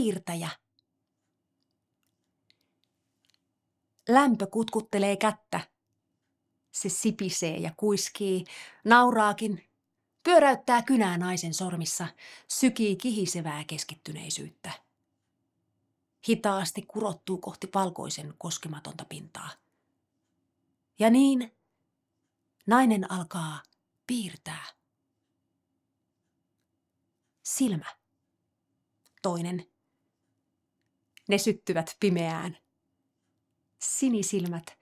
piirtäjä. Lämpö kutkuttelee kättä. Se sipisee ja kuiskii, nauraakin, pyöräyttää kynää naisen sormissa, sykii kihisevää keskittyneisyyttä. Hitaasti kurottuu kohti valkoisen koskematonta pintaa. Ja niin nainen alkaa piirtää. Silmä. Toinen. Ne syttyvät pimeään. Sinisilmät,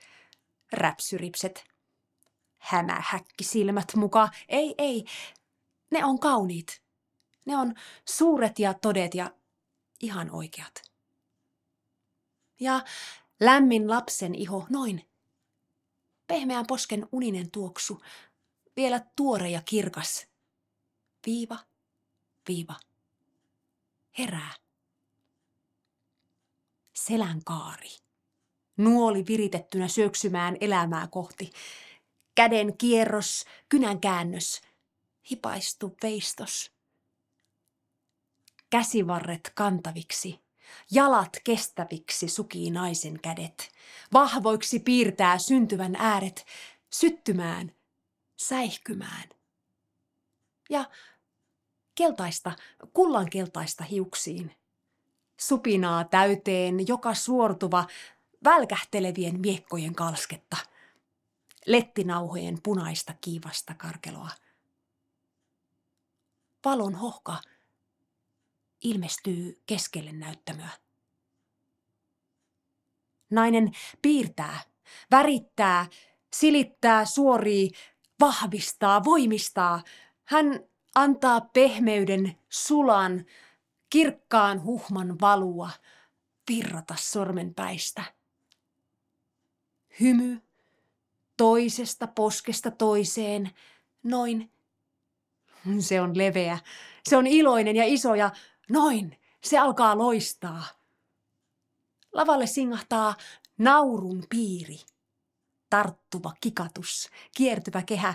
räpsyripset, hämähäkkisilmät muka. Ei, ei, ne on kauniit. Ne on suuret ja todet ja ihan oikeat. Ja lämmin lapsen iho, noin. Pehmeän posken uninen tuoksu, vielä tuore ja kirkas. Viiva, viiva. Herää. Selän kaari. Nuoli viritettynä syöksymään elämää kohti. Käden kierros, kynän käännös. Hipaistu veistos. Käsivarret kantaviksi. Jalat kestäviksi sukii naisen kädet. Vahvoiksi piirtää syntyvän ääret. Syttymään, säihkymään. Ja keltaista, kullankeltaista hiuksiin. Supinaa täyteen joka suortuva, välkähtelevien miekkojen kalsketta. Lettinauhojen punaista kiivasta karkeloa. Valon hohka ilmestyy keskelle näyttämöä. Nainen piirtää, värittää, silittää, suorii, vahvistaa, voimistaa. Hän antaa pehmeyden, sulan, kirkkaan huhman valua, virrata sormenpäistä. Hymy toisesta poskesta toiseen, noin. Se on leveä, se on iloinen ja iso ja noin, se alkaa loistaa. Lavalle singahtaa naurun piiri tarttuva kikatus, kiertyvä kehä,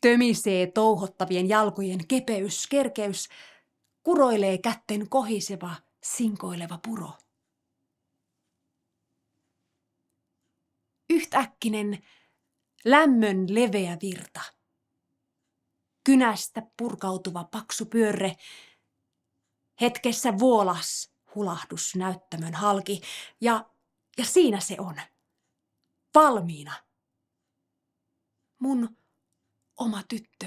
tömisee touhottavien jalkojen kepeys, kerkeys, kuroilee kätten kohiseva, sinkoileva puro. Yhtäkkinen lämmön leveä virta. Kynästä purkautuva paksu pyörre. Hetkessä vuolas hulahdus näyttämön halki ja, ja siinä se on valmiina. Mun oma tyttö.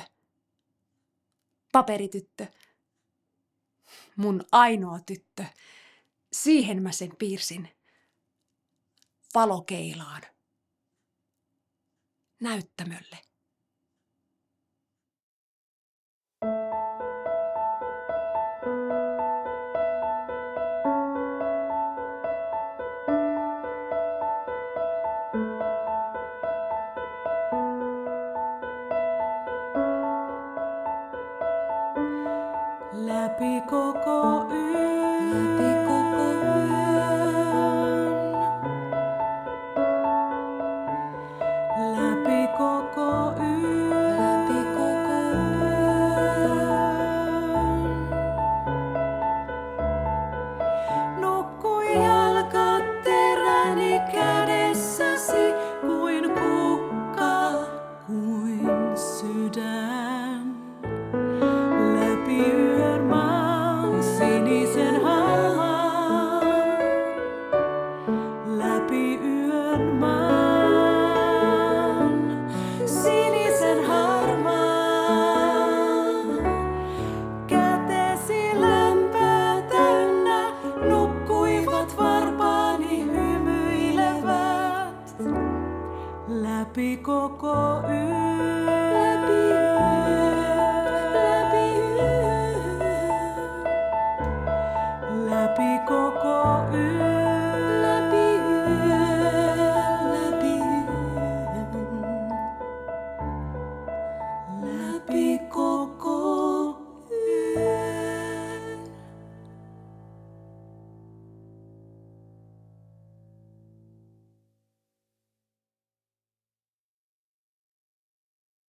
Paperityttö. Mun ainoa tyttö. Siihen mä sen piirsin. Valokeilaan. Näyttämölle. Läpi koko yön. Sinisen. Läpi yön maan sinisen nukkuivat hymyilevät läpi koko yön.